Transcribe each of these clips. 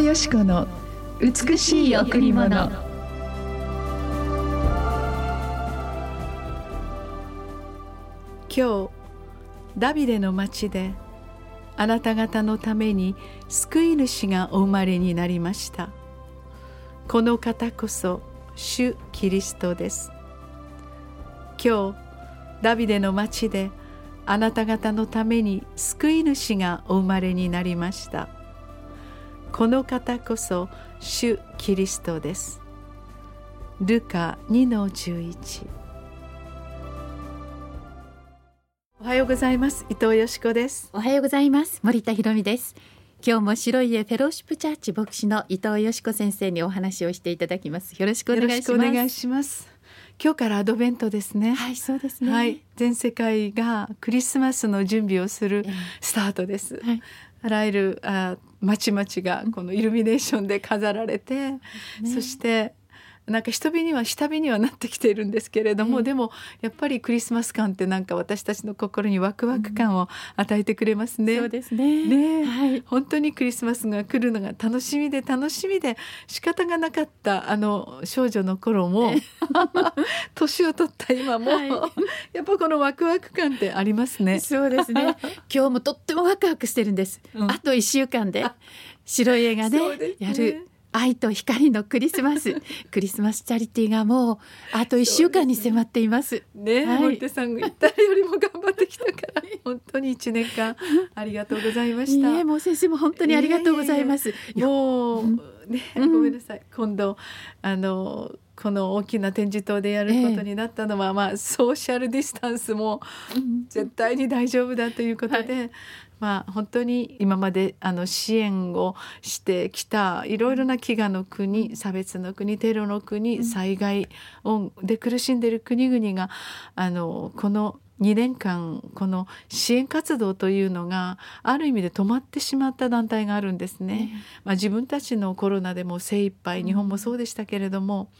よしこの美しい贈り物。今日ダビデの町であなた方のために救い主がお生まれになりました。この方こそ主キリストです。今日ダビデの町であなた方のために救い主がお生まれになりました。この方こそ主キリストです。ルカ2の11おはようございます。伊藤よしこです。おはようございます。森田博美です。今日も白い家フェローシップチャーチ牧師の伊藤よしこ先生にお話をしていただきます。よろしくお願いします。お願いします。今日からアドベントですね。はいそうですね、はい、全世界がクリスマスの準備をするスタートです、はい、あらゆるあ町々がこのイルミネーションで飾られて、ね、そしてなんか人火には下火にはなってきているんですけれども、でもやっぱりクリスマス感ってなんか私たちの心にワクワク感を与えてくれますね。そうですね。ね、はい、本当にクリスマスが来るのが楽しみで楽しみで仕方がなかったあの少女の頃も 年を取った今も、はい、やっぱこのワクワク感ってありますね。そうですね。今日もとってもワクワクしてるんです。うん、あと一週間で白い映画でやる愛と光のクリスマス。クリスマスチャリティーがもうあと一週間に迫っています。ね、はい、森手さんが言ったよりも頑張ってきたから 本当に一年間ありがとうございました、ね、もう先生も本当にありがとうございます、もう、ね、ごめんなさい、今度あのこの大きな展示棟でやることになったのは、えー、まあソーシャルディスタンスも絶対に大丈夫だということで、はい、まあ、本当に今まであの支援をしてきたいろいろな飢餓の国差別の国テロの国災害で苦しんでいる国々があのこの2年間この支援活動というのがある意味で止まってしまった団体があるんですね。まあ、自分たちのコロナでも精一杯日本もそうでしたけれども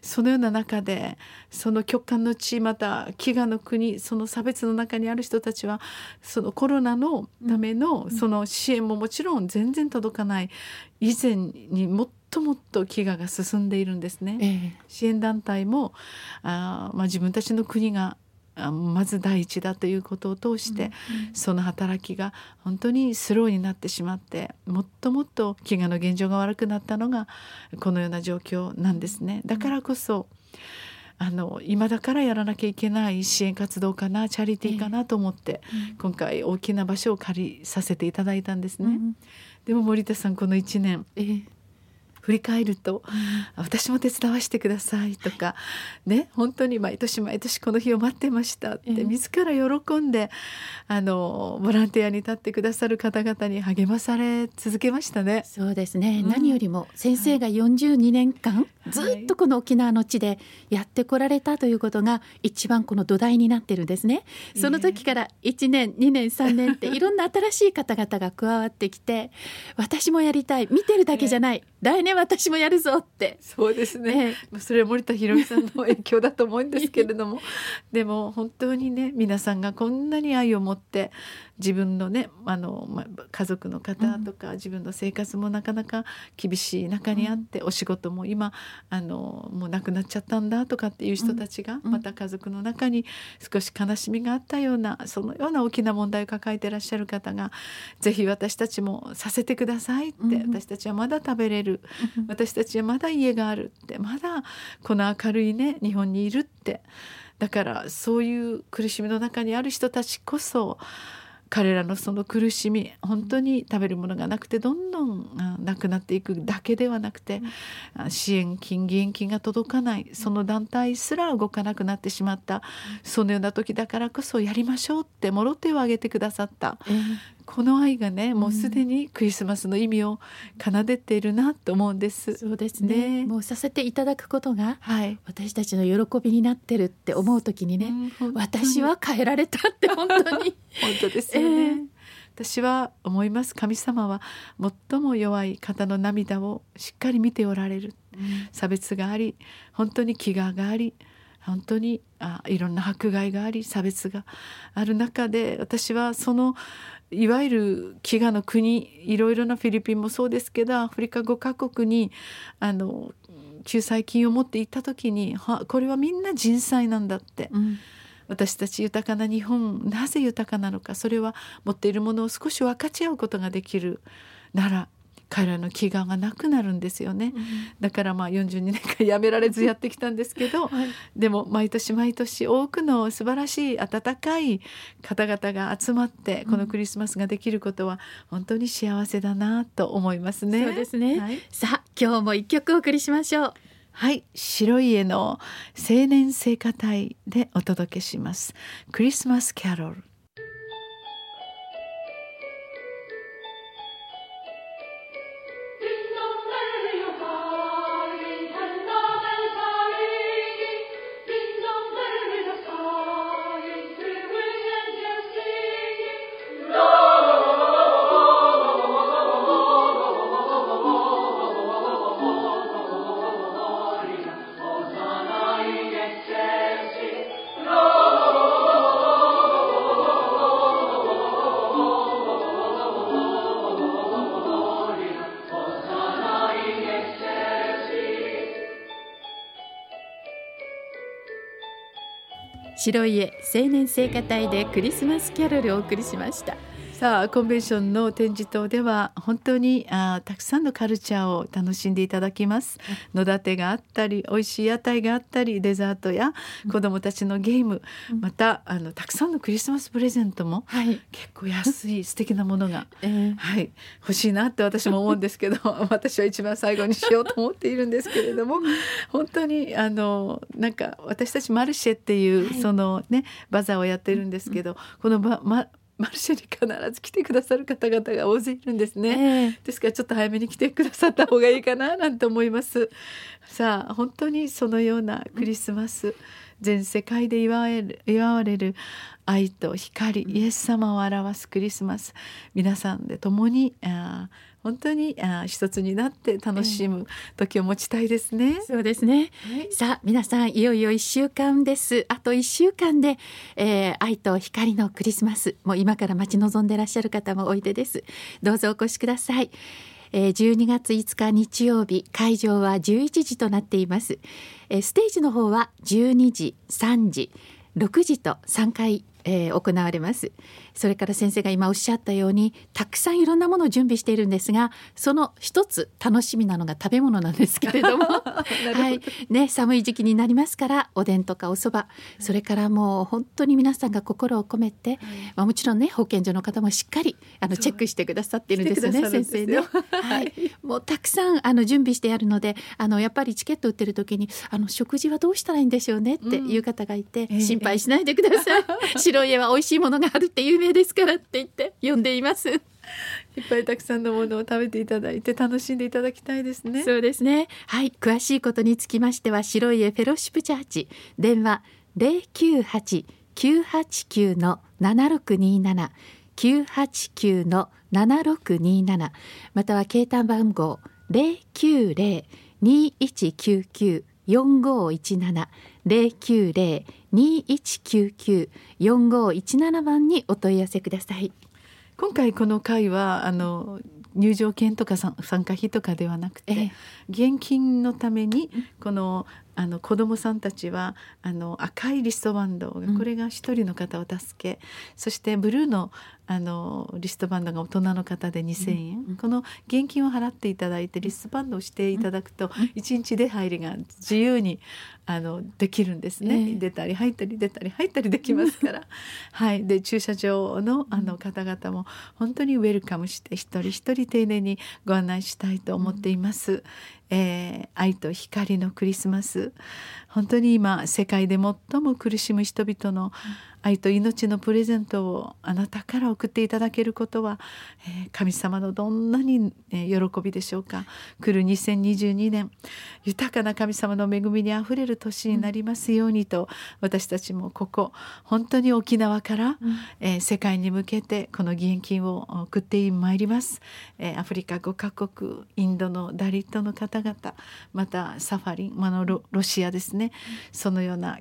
そのような中でその極寒の地また飢餓の国その差別の中にある人たちはそのコロナのためのその支援ももちろん全然届かない。以前にもっともっと飢餓が進んでいるんですね。ええ、支援団体もあ、まあ、自分たちの国がまず第一だということを通して、その働きが本当にスローになってしまってもっともっと飢餓の現状が悪くなったのがこのような状況なんですね。だからこそあの今だからやらなきゃいけない支援活動かなチャリティーかなと思って、今回大きな場所を借りさせていただいたんですね。でも森田さんこの1年、えー振り返ると、うん、私も手伝わせてくださいとか、ね本当に毎年毎年この日を待ってましたって、自ら喜んであのボランティアに立ってくださる方々に励まされ続けましたね。そうですね、うん、何よりも先生が42年間、はい、ずっとこの沖縄の地でやってこられたということが一番この土台になってるんですね。その時から1年2年3年って いろんな新しい方々が加わってきて私もやりたい見てるだけじゃない、来年私もやるぞって。そうですね、えそれは森田博美さんの影響だと思うんですけれども。でも本当にね皆さんがこんなに愛を持って自分のねあの、ま、家族の方とか、うん、自分の生活もなかなか厳しい中にあって、うん、お仕事も今あのもうなくなっちゃったんだとかっていう人たちが、また家族の中に少し悲しみがあったようなそのような大きな問題を抱えてらっしゃる方が是非私たちもさせてくださいって、私たちはまだ食べれる、私たちはまだ家があるってまだこの明るいね日本にいるってだからそういう苦しみの中にある人たちこそ彼らのその苦しみ本当に食べるものがなくてどんどんなくなっていくだけではなくて、支援金義援金が届かないその団体すら動かなくなってしまったそのような時だからこそやりましょうってもろ手を挙げてくださった、この愛がねもうすでにクリスマスの意味を奏でているなと思うんです。そうですね、ね、もうさせていただくことが、はい、私たちの喜びになってるって思う時にね、うん、私は変えられたって本当に。本当ですよね、えー、私は思います。神様は最も弱い方の涙をしっかり見ておられる、うん、差別があり本当に飢餓があり本当にあいろんな迫害があり差別がある中で私はそのいわゆる飢餓の国いろいろなフィリピンもそうですけどアフリカ5カ国にあの救済金を持って行った時にはこれはみんな人災なんだって、うん。私たち豊かな日本なぜ豊かなのかそれは持っているものを少し分かち合うことができるなら彼らの飢餓がなくなるんですよね。だからまあ42年間やめられずやってきたんですけど、はいでも毎年毎年多くの素晴らしい温かい方々が集まってこのクリスマスができることは本当に幸せだなと思いますね。そうですねはい、さあ今日も一曲お送りしましょうはい、白い家の青年聖歌隊でお届けします。クリスマスキャロル。白家青年聖歌隊でクリスマスキャロルをお送りしました。さあコンベンションの展示棟では本当にあーたくさんのカルチャーを楽しんでいただきます。野立てがあったり美味しい屋台があったりデザートや子どもたちのゲーム、またあのたくさんのクリスマスプレゼントもはい、結構安い素敵なものが えーはい、欲しいなって私も思うんですけど 私は一番最後にしようと思っているんですけれども本当にあのなんか私たちマルシェっていう、はい。そのねバザーをやってるんですけど、このバママルシェに必ず来てくださる方々が大勢いるんですね。えーですからちょっと早めに来てくださった方がいいかななんて思います。さあ本当にそのようなクリスマス、全世界で祝われる祝われる愛と光、イエス様を表すクリスマス皆さんで共にあー本当にあー一つになって楽しむ時を持ちたいですね。そうですね。はい。さあ皆さんいよいよ1週間です。あと1週間で、えー愛と光のクリスマス。もう今から待ち望んでいらっしゃる方もおいでです。どうぞお越しください。えー12月5日日曜日会場は11時となっています、えーステージの方は12時3時6時と3回えー行われますそれから先生が今おっしゃったようにたくさんいろんなものを準備しているんですがその一つ楽しみなのが食べ物なんですけれども。はい。ね、寒い時期になりますからおでんとかお蕎麦。それからもう本当に皆さんが心を込めて、まあ、もちろんね保健所の方もしっかりあのそう。チェックしてくださっているんですよね先生ね。はい、もうたくさんあの準備してあるのであのやっぱりチケット売ってる時にあの食事はどうしたらいいんでしょうねっていう方がいて、ええ。心配しないでください、白い家は美味しいものがあるって有名ですからって言って呼んでいます。いっぱいたくさんのものを食べていただいて楽しんでいただきたいですね。そうですね。はい、詳しいことにつきましては白い家フェローシップチャーチ。電話。零九八九八九の七六二七。九八九の七六二七。または携帯番号。零九零二一九九四五一七零九零二一九九四五一七番にお問い合わせください。今回この会はあの入場券とか参参加費とかではなくて、ええ。現金のためにこのあの子どもさんたちはあの赤いリストバンドがうん。これが一人の方を助け、そしてブルーのあのリストバンドが大人の方で2,000円、うんこの現金を払っていただいてリストバンドをしていただくと1日出入りが自由にあのできるんですね、ええ。出たり入ったり出たり入ったりできますから。はい、で駐車場のあの方々も本当にウェルカムして一人一人丁寧にご案内したいと思っています。えー愛と光のクリスマス。本当に今世界で最も苦しむ人々の愛と命のプレゼントをあなたから送っていただけることは、えー神様のどんなに、えー喜びでしょうか。来る2022年豊かな神様の恵みにあふれる年になりますようにと、私たちもここ本当に沖縄から、えー世界に向けてこの義援金を送ってまいります、えーアフリカ5カ国インドのダリットの方々またサファリン、まあ、のロシアですね、そのような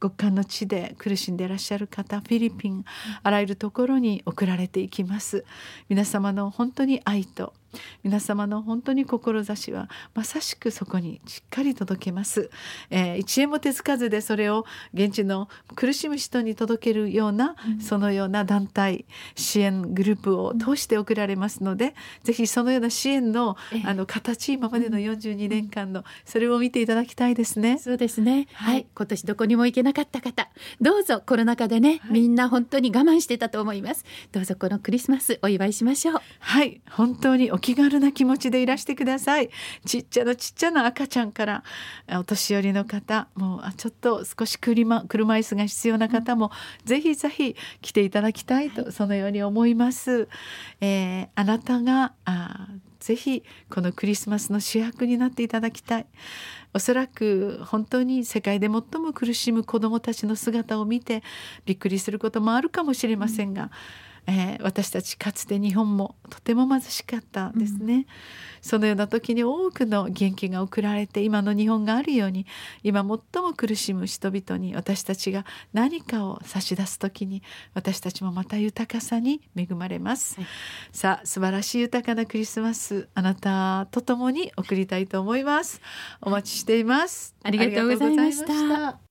極寒の地で苦しんでいらっしゃる方フィリピンあらゆるところに送られていきます。皆様の本当に愛と皆様の本当に志はまさしくそこにしっかり届けます、えー、1円も手つかずでそれを現地の苦しむ人に届けるような、そのような団体支援グループを通して送られますので、ぜひそのような支援のええ。あの形今までの42年間のそれを見ていただきたいですね。そうですね、は。はい。い今年どこにも行けなかった方、どうぞコロナ禍でね、はい。みんな本当に我慢してたと思います。どうぞこのクリスマスお祝いしましょう。はい。本当にお気軽な気持ちでいらしてください。ちっちゃなちっちゃな赤ちゃんからあお年寄りの方もうあちょっと少し車車椅子が必要な方も、ぜひぜひ来ていただきたいと、そのように思います、えーあなたがあぜひこのクリスマスの主役になっていただきたい。おそらく本当に世界で最も苦しむ子どもたちの姿を見てびっくりすることもあるかもしれませんが、えー私たちかつて日本もとても貧しかったですね、そのような時に多くの元気が送られて今の日本があるように今最も苦しむ人々に私たちが何かを差し出す時に私たちもまた豊かさに恵まれます、はい。さあ素晴らしい豊かなクリスマスあなたと共に送りたいと思います。お待ちしています。ありがとうございました